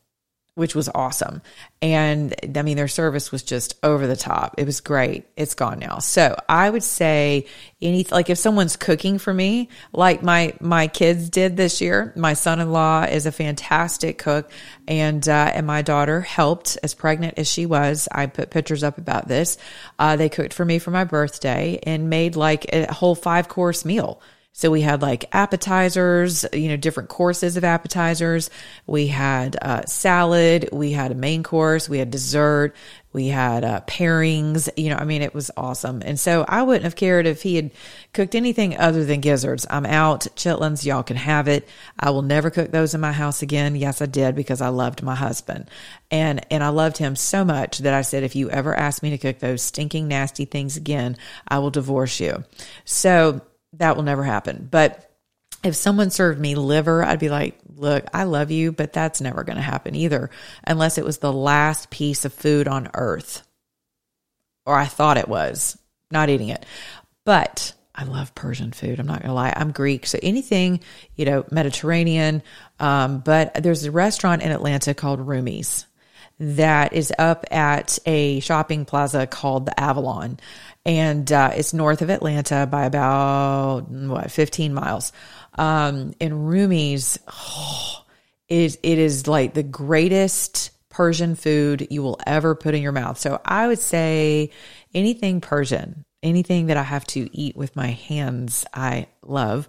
which was awesome. And I mean, their service was just over the top. It was great. It's gone now. So I would say any, like if someone's cooking for me, like my, my kids did this year, my son-in-law is a fantastic cook and, uh, and my daughter helped as pregnant as she was. I put pictures up about this. Uh, they cooked for me for my birthday and made like a whole five course meal so we had like appetizers, you know, different courses of appetizers. We had uh, salad. We had a main course. We had dessert. We had uh, pairings. You know, I mean, it was awesome. And so I wouldn't have cared if he had cooked anything other than gizzards. I'm out. Chitlins, y'all can have it. I will never cook those in my house again. Yes, I did because I loved my husband. And, and I loved him so much that I said, if you ever ask me to cook those stinking, nasty things again, I will divorce you. So, that will never happen. But if someone served me liver, I'd be like, look, I love you, but that's never going to happen either, unless it was the last piece of food on earth. Or I thought it was, not eating it. But I love Persian food. I'm not going to lie. I'm Greek. So anything, you know, Mediterranean. Um, but there's a restaurant in Atlanta called Rumi's that is up at a shopping plaza called the Avalon and uh, it's north of Atlanta by about what 15 miles. Um, and Rumi's, oh, it, it is like the greatest Persian food you will ever put in your mouth. So I would say anything Persian, anything that I have to eat with my hands, I love.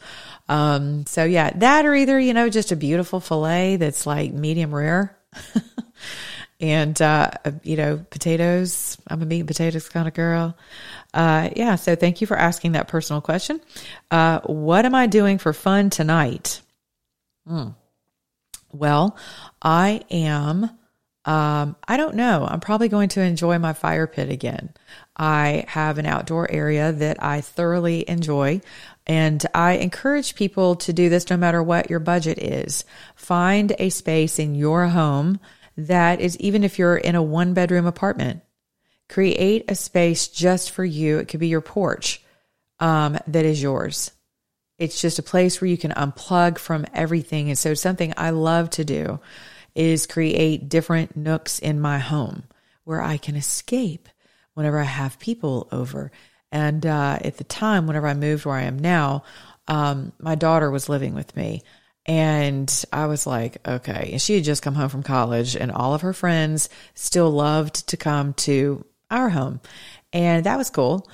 Um, so yeah, that or either, you know, just a beautiful filet that's like medium rare. *laughs* and, uh, you know, potatoes. I'm a meat and potatoes kind of girl. Uh, yeah, so thank you for asking that personal question. Uh, what am I doing for fun tonight? Hmm. Well, I am. Um, I don't know. I'm probably going to enjoy my fire pit again. I have an outdoor area that I thoroughly enjoy. And I encourage people to do this no matter what your budget is. Find a space in your home that is, even if you're in a one bedroom apartment, Create a space just for you. It could be your porch um, that is yours. It's just a place where you can unplug from everything. And so, something I love to do is create different nooks in my home where I can escape whenever I have people over. And uh, at the time, whenever I moved where I am now, um, my daughter was living with me. And I was like, okay. And she had just come home from college, and all of her friends still loved to come to our home. And that was cool.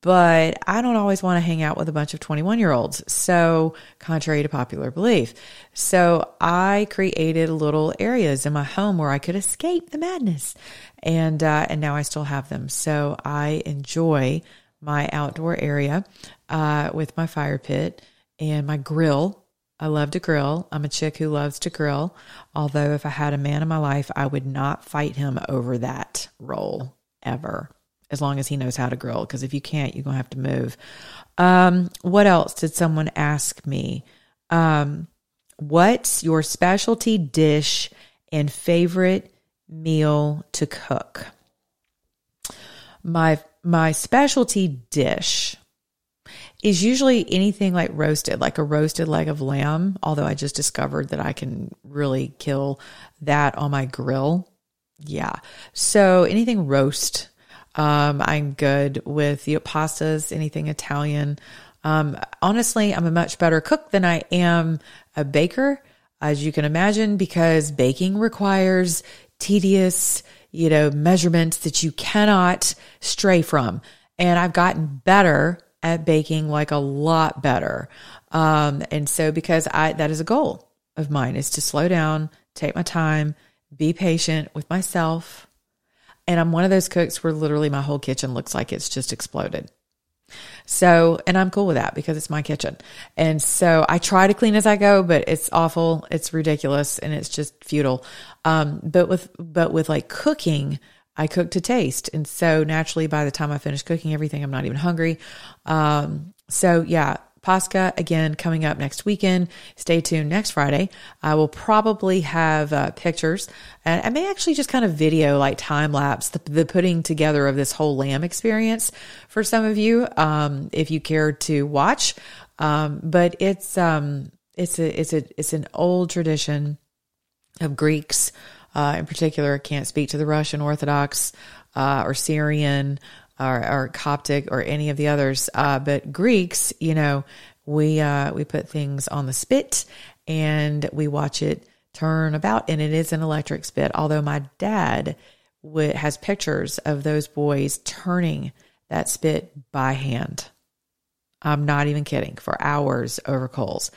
But I don't always want to hang out with a bunch of 21 year olds. So, contrary to popular belief. So, I created little areas in my home where I could escape the madness. And, uh, and now I still have them. So, I enjoy my outdoor area uh, with my fire pit and my grill I love to grill. I'm a chick who loves to grill. Although, if I had a man in my life, I would not fight him over that role ever, as long as he knows how to grill. Because if you can't, you're going to have to move. Um, what else did someone ask me? Um, what's your specialty dish and favorite meal to cook? My my specialty dish is usually anything like roasted, like a roasted leg of lamb. Although I just discovered that I can really kill that on my grill. Yeah. So anything roast, um, I'm good with you know, pastas, anything Italian. Um, honestly, I'm a much better cook than I am a baker, as you can imagine, because baking requires tedious, you know, measurements that you cannot stray from. And I've gotten better at baking like a lot better. Um, and so because I, that is a goal of mine is to slow down, take my time, be patient with myself. And I'm one of those cooks where literally my whole kitchen looks like it's just exploded. So, and I'm cool with that because it's my kitchen. And so I try to clean as I go, but it's awful. It's ridiculous and it's just futile. Um, but with, but with like cooking, I cook to taste. And so naturally, by the time I finish cooking everything, I'm not even hungry. Um, so yeah, Pascha again coming up next weekend. Stay tuned next Friday. I will probably have uh, pictures and I may actually just kind of video like time lapse the, the, putting together of this whole lamb experience for some of you um, if you care to watch. Um, but it's um, it's a it's a it's an old tradition of Greeks uh, in particular, can't speak to the Russian Orthodox uh, or Syrian or, or, Coptic or any of the others. Uh, but Greeks, you know, we uh, we put things on the spit and we watch it turn about, and it is an electric spit. Although my dad w- has pictures of those boys turning that spit by hand. I'm not even kidding for hours over coals.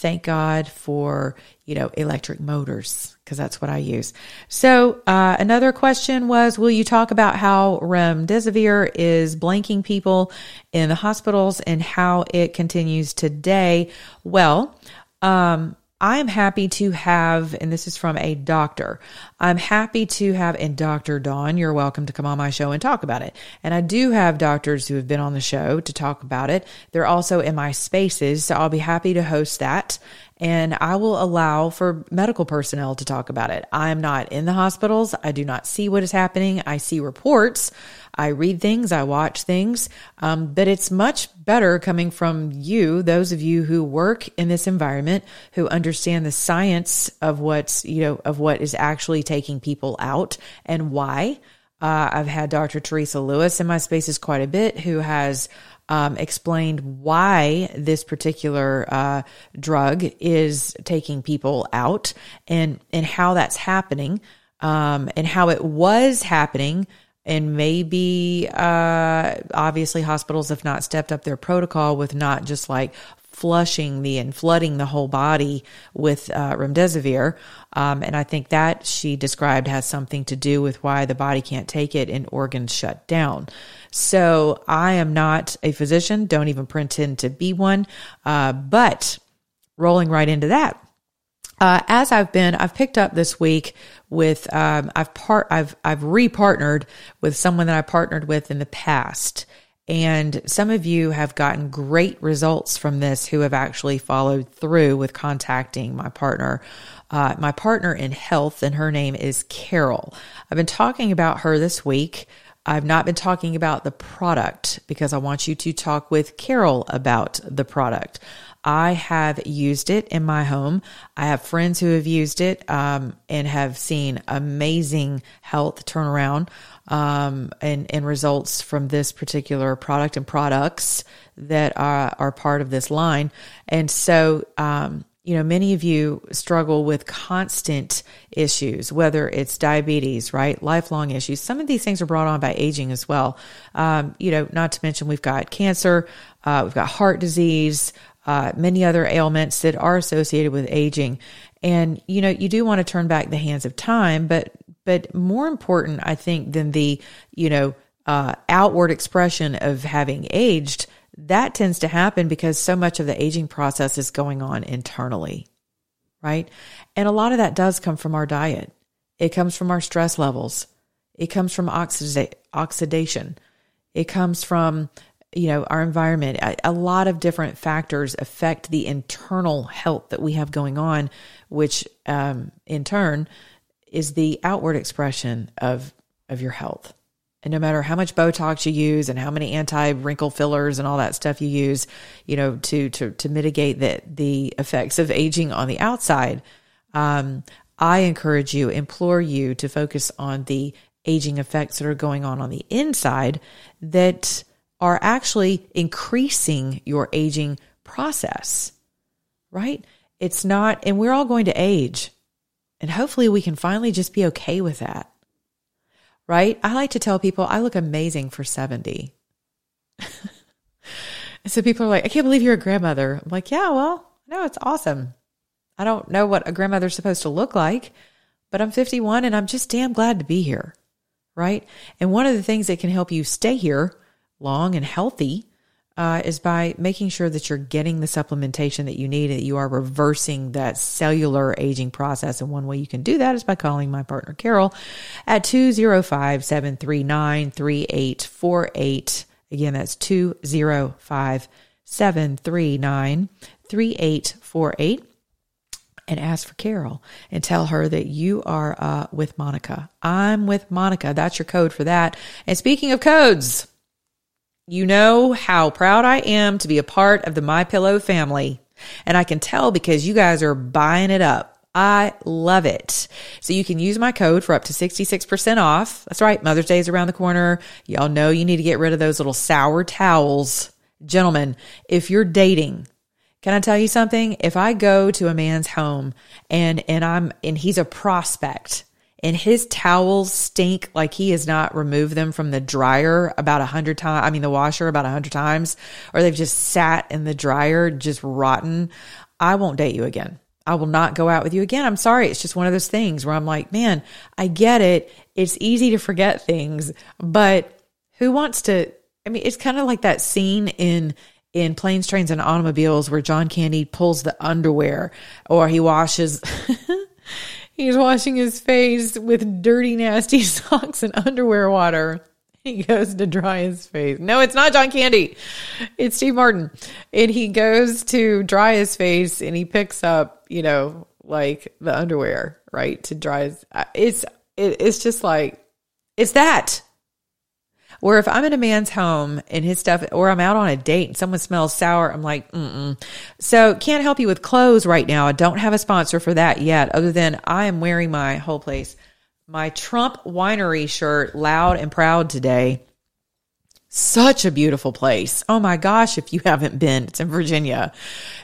Thank God for, you know, electric motors because that's what I use. So, uh, another question was, will you talk about how remdesivir is blanking people in the hospitals and how it continues today? Well, um, I'm happy to have, and this is from a doctor. I'm happy to have, and Dr. Dawn, you're welcome to come on my show and talk about it. And I do have doctors who have been on the show to talk about it. They're also in my spaces, so I'll be happy to host that and I will allow for medical personnel to talk about it. I'm not in the hospitals. I do not see what is happening. I see reports. I read things. I watch things. Um, but it's much better coming from you, those of you who work in this environment, who understand the science of what's, you know, of what is actually taking people out and why. Uh, I've had Dr. Teresa Lewis in my spaces quite a bit who has um, explained why this particular uh, drug is taking people out and and how that's happening um, and how it was happening and maybe uh, obviously hospitals have not stepped up their protocol with not just like flushing the and flooding the whole body with uh, remdesivir. Um, and I think that she described has something to do with why the body can't take it and organs shut down. So I am not a physician, don't even pretend to be one. Uh, but rolling right into that. Uh, as I've been, I've picked up this week with, um, I've part, I've, I've repartnered with someone that I partnered with in the past. And some of you have gotten great results from this who have actually followed through with contacting my partner. Uh, my partner in health, and her name is Carol. I've been talking about her this week. I've not been talking about the product because I want you to talk with Carol about the product. I have used it in my home. I have friends who have used it um, and have seen amazing health turnaround um, and, and results from this particular product and products that are, are part of this line. And so, um, you know, many of you struggle with constant issues, whether it's diabetes, right? Lifelong issues. Some of these things are brought on by aging as well. Um, you know, not to mention we've got cancer, uh, we've got heart disease, uh, many other ailments that are associated with aging. And, you know, you do want to turn back the hands of time, but, but more important, I think, than the, you know, uh, outward expression of having aged that tends to happen because so much of the aging process is going on internally, right? And a lot of that does come from our diet. It comes from our stress levels. It comes from oxida- oxidation. It comes from, you know, our environment. A, a lot of different factors affect the internal health that we have going on, which um, in turn is the outward expression of of your health. And no matter how much Botox you use and how many anti wrinkle fillers and all that stuff you use, you know, to to to mitigate the the effects of aging on the outside, um, I encourage you, implore you to focus on the aging effects that are going on on the inside that are actually increasing your aging process. Right? It's not, and we're all going to age, and hopefully we can finally just be okay with that right? I like to tell people I look amazing for 70. *laughs* so people are like, I can't believe you're a grandmother. I'm like, yeah, well, no, it's awesome. I don't know what a grandmother's supposed to look like, but I'm 51 and I'm just damn glad to be here, right? And one of the things that can help you stay here long and healthy uh, is by making sure that you're getting the supplementation that you need, and that you are reversing that cellular aging process. And one way you can do that is by calling my partner Carol at 205 739 3848. Again, that's 205 739 3848 and ask for Carol and tell her that you are uh, with Monica. I'm with Monica. That's your code for that. And speaking of codes, you know how proud I am to be a part of the My Pillow family. And I can tell because you guys are buying it up. I love it. So you can use my code for up to 66% off. That's right. Mother's Day is around the corner. Y'all know you need to get rid of those little sour towels. Gentlemen, if you're dating, can I tell you something? If I go to a man's home and and I'm and he's a prospect and his towels stink like he has not removed them from the dryer about a hundred times. I mean, the washer about a hundred times, or they've just sat in the dryer, just rotten. I won't date you again. I will not go out with you again. I'm sorry. It's just one of those things where I'm like, man, I get it. It's easy to forget things, but who wants to? I mean, it's kind of like that scene in in planes, trains, and automobiles where John Candy pulls the underwear or he washes *laughs* He's washing his face with dirty, nasty *laughs* socks and underwear water. He goes to dry his face. No, it's not John Candy. It's Steve Martin. And he goes to dry his face and he picks up, you know, like the underwear, right? To dry his uh, it's it, it's just like it's that. Where if I'm in a man's home and his stuff, or I'm out on a date and someone smells sour, I'm like, mm So can't help you with clothes right now. I don't have a sponsor for that yet, other than I am wearing my whole place, my Trump winery shirt, loud and proud today. Such a beautiful place. Oh my gosh, if you haven't been, it's in Virginia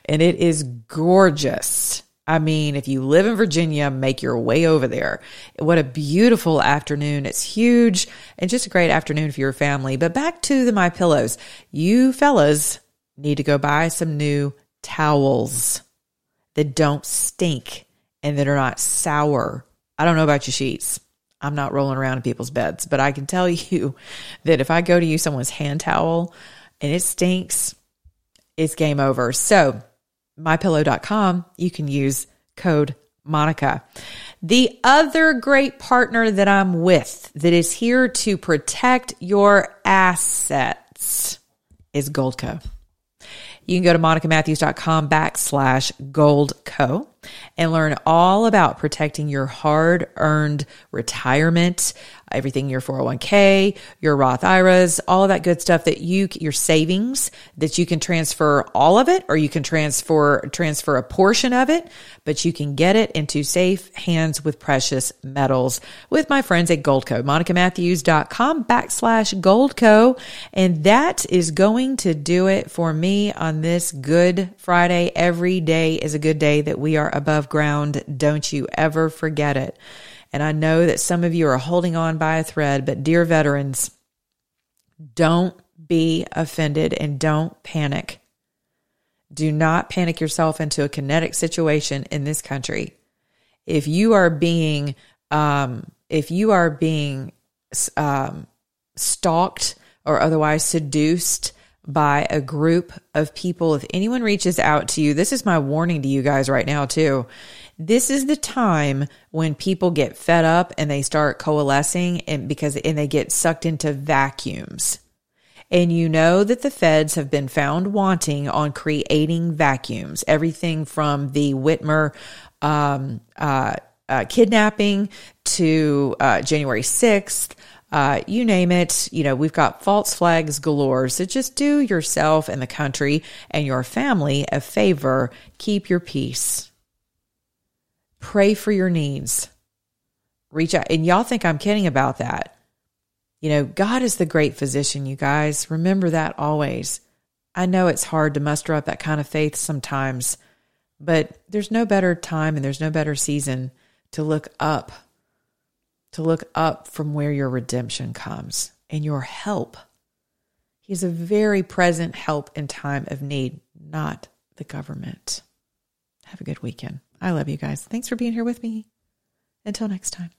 and it is gorgeous. I mean, if you live in Virginia, make your way over there. What a beautiful afternoon. It's huge and just a great afternoon for your family. But back to the My Pillows. You fellas need to go buy some new towels that don't stink and that are not sour. I don't know about your sheets. I'm not rolling around in people's beds, but I can tell *laughs* you that if I go to use someone's hand towel and it stinks, it's game over. So, mypillow.com, you can use code Monica. The other great partner that I'm with that is here to protect your assets is Goldco. You can go to monicamatthews.com backslash goldco and learn all about protecting your hard earned retirement everything your 401k, your Roth IRAs, all of that good stuff that you, your savings that you can transfer all of it or you can transfer, transfer a portion of it, but you can get it into safe hands with precious metals with my friends at Goldco, monicamatthews.com backslash Goldco. And that is going to do it for me on this Good Friday. Every day is a good day that we are above ground. Don't you ever forget it. And I know that some of you are holding on by a thread, but dear veterans, don't be offended and don't panic. Do not panic yourself into a kinetic situation in this country. If you are being, um, if you are being um, stalked or otherwise seduced by a group of people. If anyone reaches out to you, this is my warning to you guys right now, too. This is the time when people get fed up and they start coalescing and because and they get sucked into vacuums. And you know that the feds have been found wanting on creating vacuums. Everything from the Whitmer um, uh, uh, kidnapping to uh, January 6th, uh, you name it. You know, we've got false flags galore. So just do yourself and the country and your family a favor. Keep your peace. Pray for your needs. Reach out. And y'all think I'm kidding about that. You know, God is the great physician, you guys. Remember that always. I know it's hard to muster up that kind of faith sometimes, but there's no better time and there's no better season to look up, to look up from where your redemption comes and your help. He's a very present help in time of need, not the government. Have a good weekend. I love you guys. Thanks for being here with me. Until next time.